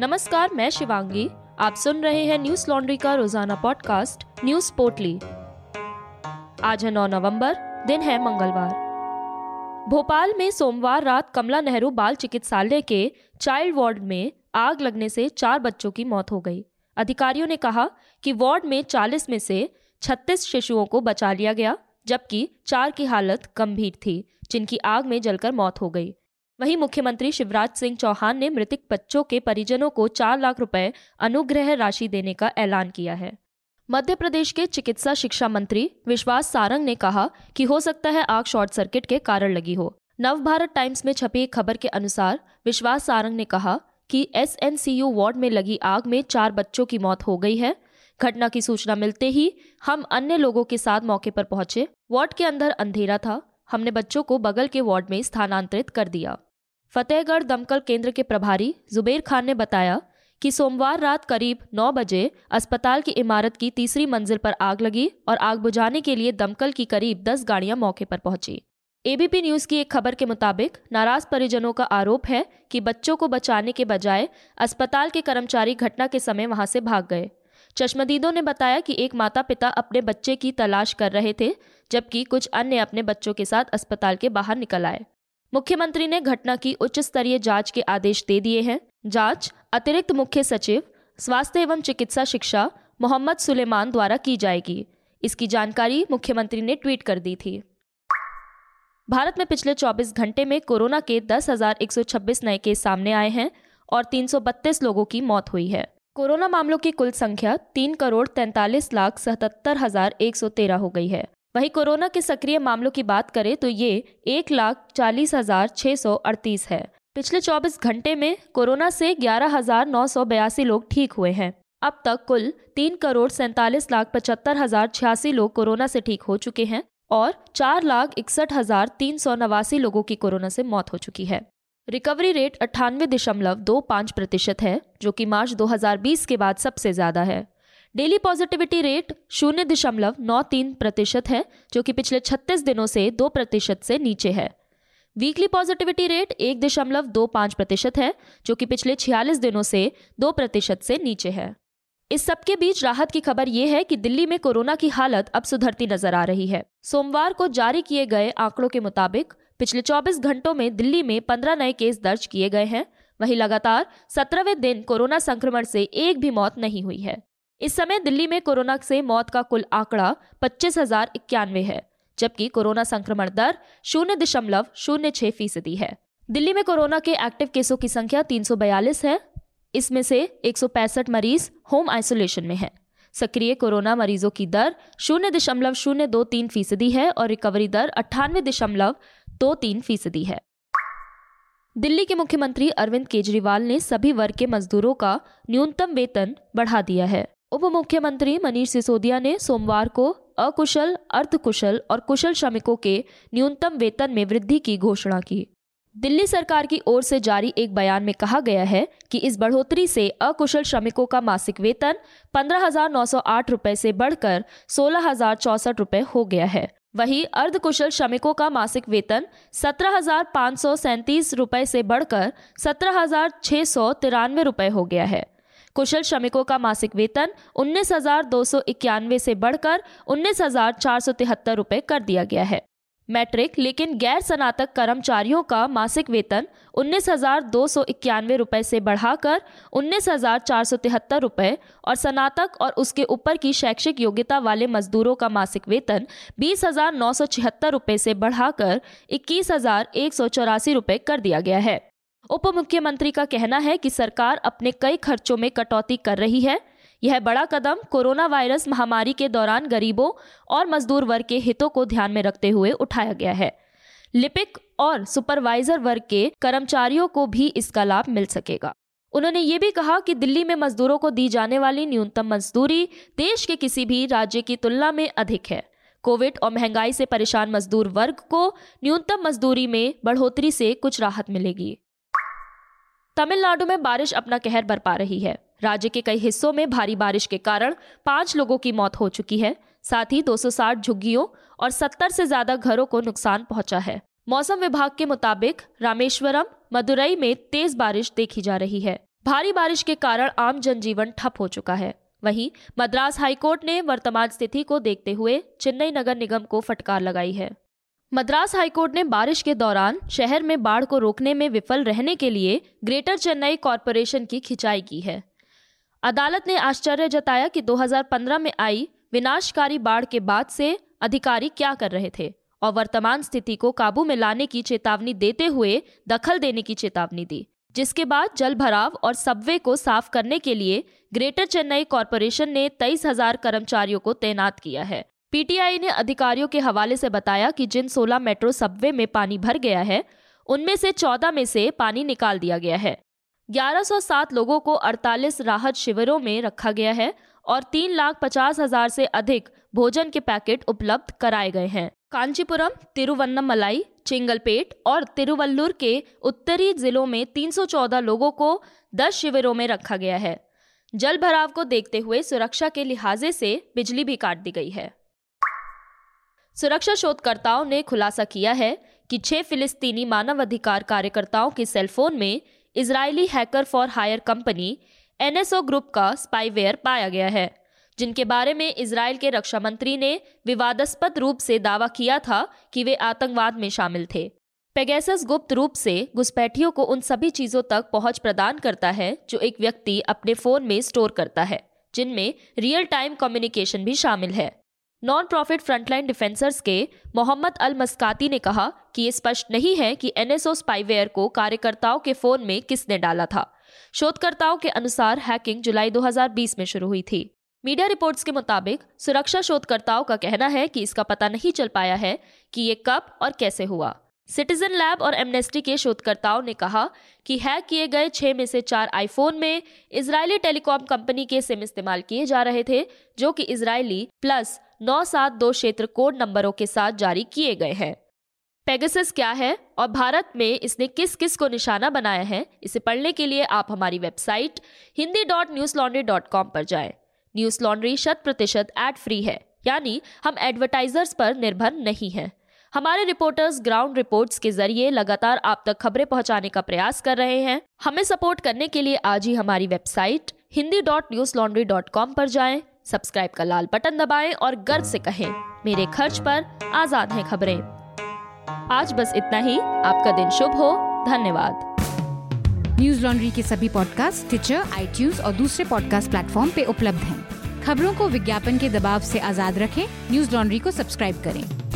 नमस्कार, मैं शिवांगी। आप सुन रहे हैं न्यूज़ लॉन्ड्री का रोज़ाना पॉडकास्ट, न्यूज़ पोर्टली। आज है 9 नवंबर, दिन है मंगलवार। भोपाल में सोमवार रात कमला नेहरू बाल चिकित्सालय के चाइल्ड वार्ड में आग लगने से चार बच्चों की मौत हो गई। अधिकारियों ने कहा कि वार्ड में 40 में से 36 शिशुओं को बचा लिया गया, जबकि चार की हालत गंभीर थी, जिनकी आग में जलकर मौत हो गई। वहीं मुख्यमंत्री शिवराज सिंह चौहान ने मृतक बच्चों के परिजनों को चार लाख रुपए अनुग्रह राशि देने का ऐलान किया है। मध्य प्रदेश के चिकित्सा शिक्षा मंत्री विश्वास सारंग ने कहा कि हो सकता है आग शॉर्ट सर्किट के कारण लगी हो। नव भारत टाइम्स में छपी एक खबर के अनुसार विश्वास सारंग ने कहा कि एस वार्ड में लगी आग में चार बच्चों की मौत हो गई है। घटना की सूचना मिलते ही हम अन्य लोगों के साथ मौके पर पहुँचे। वार्ड के अंदर अंधेरा था। हमने बच्चों को बगल के वार्ड में स्थानांतरित कर दिया। फतेहगढ़ दमकल केंद्र के प्रभारी जुबेर खान ने बताया कि सोमवार रात करीब 9 बजे अस्पताल की इमारत की तीसरी मंजिल पर आग लगी और आग बुझाने के लिए दमकल की करीब 10 गाड़ियाँ मौके पर पहुँची। एबीपी न्यूज़ की एक खबर के मुताबिक नाराज़ परिजनों का आरोप है कि बच्चों को बचाने के बजाय अस्पताल के कर्मचारी घटना के समय वहाँ से भाग गए। चश्मदीदों ने बताया कि एक माता पिता अपने बच्चे की तलाश कर रहे थे, जबकि कुछ अन्य अपने बच्चों के साथ अस्पताल के बाहर निकल आए। मुख्यमंत्री ने घटना की उच्च स्तरीय जाँच के आदेश दे दिए हैं। जाँच अतिरिक्त मुख्य सचिव स्वास्थ्य एवं चिकित्सा शिक्षा मोहम्मद सुलेमान द्वारा की जाएगी। इसकी जानकारी मुख्यमंत्री ने ट्वीट कर दी थी। भारत में पिछले 24 घंटे में कोरोना के 10,126 नए केस सामने आए हैं और 332 लोगों की मौत हुई है। कोरोना मामलों की कुल संख्या तीन करोड़ तैंतालीस लाख सतहत्तर हज़ार एक सौ तेरह हो गई है। वहीं कोरोना के सक्रिय मामलों की बात करें तो ये एक लाख चालीस हज़ार छह सौ अड़तीस है। पिछले 24 घंटे में कोरोना से ग्यारह हज़ार नौ सौ बयासी लोग ठीक हुए हैं। अब तक कुल तीन करोड़ सैंतालीस लाख पचहत्तर हज़ार छियासी लोग कोरोना से ठीक हो चुके हैं और चार लाख इकसठ हज़ार तीन सौ नवासी लोगों की कोरोना से मौत हो चुकी है। रिकवरी रेट अट्ठानवे दशमलव दो पाँच प्रतिशत है, जो कि मार्च 2020 के बाद सबसे ज़्यादा है। डेली पॉजिटिविटी रेट शून्य दशमलव नौ तीन प्रतिशत है, जो कि पिछले 36 दिनों से दो प्रतिशत से नीचे है। वीकली पॉजिटिविटी रेट एक दशमलव दो पाँच प्रतिशत है, जो कि पिछले छियालीस दिनों से दो प्रतिशत से नीचे है। इस सबके बीच राहत की खबर यह है कि दिल्ली में कोरोना की हालत अब सुधरती नज़र आ रही है। सोमवार को जारी किए गए आंकड़ों के मुताबिक पिछले 24 घंटों में दिल्ली में 15 नए केस दर्ज किए गए हैं, वहीं लगातार सत्रहवें दिन कोरोना संक्रमण से एक भी मौत नहीं हुई है। इस समय दिल्ली में कोरोना से मौत का कुल आंकड़ा पच्चीस हज़ार इक्यानवे है, जबकि कोरोना संक्रमण दर शून्य दशमलव शून्य छह फ़ीसदी है। दिल्ली में कोरोना के एक्टिव केसों की संख्या तीन सौ बयालीस है। इसमें से एक सौ पैंसठ मरीज़ होम आइसोलेशन में है। सक्रिय कोरोना मरीजों की दर शून्य दशमलव शून्य दो तीन फ़ीसदी है और रिकवरी दर अट्ठानवे दशमलव दो तीन फ़ीसदी है। दिल्ली के मुख्यमंत्री अरविंद केजरीवाल ने सभी वर्ग के मजदूरों का न्यूनतम वेतन बढ़ा दिया है। उप मुख्यमंत्री मनीष सिसोदिया ने सोमवार को अकुशल, अर्धकुशल और कुशल श्रमिकों के न्यूनतम वेतन में वृद्धि की घोषणा की। दिल्ली सरकार की ओर से जारी एक बयान में कहा गया है कि इस बढ़ोतरी से अकुशल श्रमिकों का मासिक वेतन पंद्रह हज़ार नौ सौ आठ रुपए से बढ़कर सोलह हज़ार चौसठ रुपए हो गया है। वहीं अर्धकुशल श्रमिकों का मासिक वेतन सत्रह हज़ार पाँच सौ सैंतीस रुपए से बढ़कर सत्रह हज़ार सौ तिरानवे रुपए हो गया है। कुशल श्रमिकों का मासिक वेतन उन्नीस हज़ार दो सौ इक्यानवे से बढ़कर उन्नीस हज़ार चार सौ तिहत्तर रुपए कर दिया गया है। मैट्रिक, लेकिन गैर स्नातक कर्मचारियों का मासिक वेतन उन्नीस हज़ार दो सौ इक्यानवे रुपए से बढ़ाकर उन्नीस हज़ार चार सौ तिहत्तर रुपए और स्नातक और उसके ऊपर की शैक्षिक योग्यता वाले मजदूरों का मासिक वेतन बीस हज़ार नौ सौ छिहत्तर रुपए से बढ़ाकर इक्कीस हज़ार एक सौ चौरासी रुपए कर दिया गया है। उप मुख्यमंत्री का कहना है कि सरकार अपने कई खर्चों में कटौती कर रही है। यह बड़ा कदम कोरोना वायरस महामारी के दौरान गरीबों और मजदूर वर्ग के हितों को ध्यान में रखते हुए उठाया गया है। लिपिक और सुपरवाइजर वर्ग के कर्मचारियों को भी इसका लाभ मिल सकेगा। उन्होंने ये भी कहा कि दिल्ली में मजदूरों को दी जाने वाली न्यूनतम मजदूरी देश के किसी भी राज्य की तुलना में अधिक है। कोविड और महँगाई से परेशान मजदूर वर्ग को न्यूनतम मजदूरी में बढ़ोतरी से कुछ राहत मिलेगी। तमिलनाडु में बारिश अपना कहर बरपा रही है। राज्य के कई हिस्सों में भारी बारिश के कारण पाँच लोगों की मौत हो चुकी है। साथ ही 260 झुग्गियों और 70 से ज़्यादा घरों को नुकसान पहुँचा है। मौसम विभाग के मुताबिक रामेश्वरम, मदुरई में तेज बारिश देखी जा रही है। भारी बारिश के कारण आम जनजीवन ठप हो चुका है। वहीं मद्रास हाईकोर्ट ने वर्तमान स्थिति को देखते हुए चेन्नई नगर निगम को फटकार लगाई है। मद्रास हाईकोर्ट ने बारिश के दौरान शहर में बाढ़ को रोकने में विफल रहने के लिए ग्रेटर चेन्नई कॉरपोरेशन की खिंचाई की है। अदालत ने आश्चर्य जताया कि 2015 में आई विनाशकारी बाढ़ के बाद से अधिकारी क्या कर रहे थे और वर्तमान स्थिति को काबू में लाने की चेतावनी देते हुए दखल देने की चेतावनी दी, जिसके बाद जल भराव और सबवे को साफ़ करने के लिए ग्रेटर चेन्नई कॉरपोरेशन ने तेईस हज़ार कर्मचारियों को तैनात किया है। पीटीआई ने अधिकारियों के हवाले से बताया कि जिन 16 मेट्रो सबवे में पानी भर गया है, उनमें से 14 में से पानी निकाल दिया गया है। 1107 लोगों को 48 राहत शिविरों में रखा गया है और तीन लाख पचास हज़ार से अधिक भोजन के पैकेट उपलब्ध कराए गए हैं। कांचीपुरम, तिरुवन्नमलाई, चिंगलपेट और तिरुवल्लुर के उत्तरी जिलों में 314 लोगों को 10 शिविरों में रखा गया है। जल भराव को देखते हुए सुरक्षा के लिहाजे से बिजली भी काट दी गई है। सुरक्षा शोधकर्ताओं ने खुलासा किया है कि छह फिलिस्तीनी मानवाधिकार कार्यकर्ताओं के सेलफोन में Israeli hacker for hire company, NSO group का स्पाईवेयर पाया गया है, जिनके बारे में इसराइल के रक्षा मंत्री ने विवादास्पद रूप से दावा किया था कि वे आतंकवाद में शामिल थे। पेगेसस गुप्त रूप से घुसपैठियों को उन सभी चीज़ों तक पहुँच प्रदान करता है जो एक व्यक्ति अपने फ़ोन में स्टोर करता है, जिनमें रियल टाइम कम्युनिकेशन भी शामिल है। नॉन प्रॉफिट फ्रंटलाइन डिफेंसर्स के मोहम्मद अल मस्काती ने कहा कि ये स्पष्ट नहीं है कि एनएसओ स्पाईवेयर को कार्यकर्ताओं के फ़ोन में किसने डाला था। शोधकर्ताओं के अनुसार हैकिंग जुलाई 2020 में शुरू हुई थी। मीडिया रिपोर्ट्स के मुताबिक सुरक्षा शोधकर्ताओं का कहना है कि इसका पता नहीं चल पाया है कि ये कब और कैसे हुआ। सिटीजन लैब और एमनेस्टी के शोधकर्ताओं ने कहा कि हैक किए गए छह में से चार आईफोन में इजरायली टेलीकॉम कंपनी के सिम इस्तेमाल किए जा रहे थे, जो कि इजरायली प्लस नौ सात दो क्षेत्र कोड नंबरों के साथ जारी किए गए हैं। पेगसिस क्या है और भारत में इसने किस किस को निशाना बनाया है इसे पढ़ने के लिए आप हमारी website Hindi dot news laundry dot com पर जाएँ। न्यूज़ लॉन्ड्री शत प्रतिशत एड फ्री है यानी हम एडवर्टाइजर्स पर निर्भर नहीं हैं। हमारे रिपोर्टर्स ग्राउंड रिपोर्ट्स के ज़रिए लगातार आप तक खबरें पहुँचाने का प्रयास कर रहे हैं। हमें सपोर्ट करने के लिए आज ही हमारी website Hindi dot news laundry dot com पर जाएँ, सब्सक्राइब का लाल बटन दबाएँ और गर्व से कहें, मेरे खर्च पर आज़ाद हैं खबरें। आज बस इतना ही। आपका दिन शुभ हो। धन्यवाद। न्यूज़ लॉन्ड्री के सभी पॉडकास्ट ट्विटर आई और दूसरे पॉडकास्ट प्लेटफॉर्म पे उपलब्ध हैं। खबरों को विज्ञापन के दबाव से आज़ाद रखें। न्यूज़ लॉन्ड्री को सब्सक्राइब करें।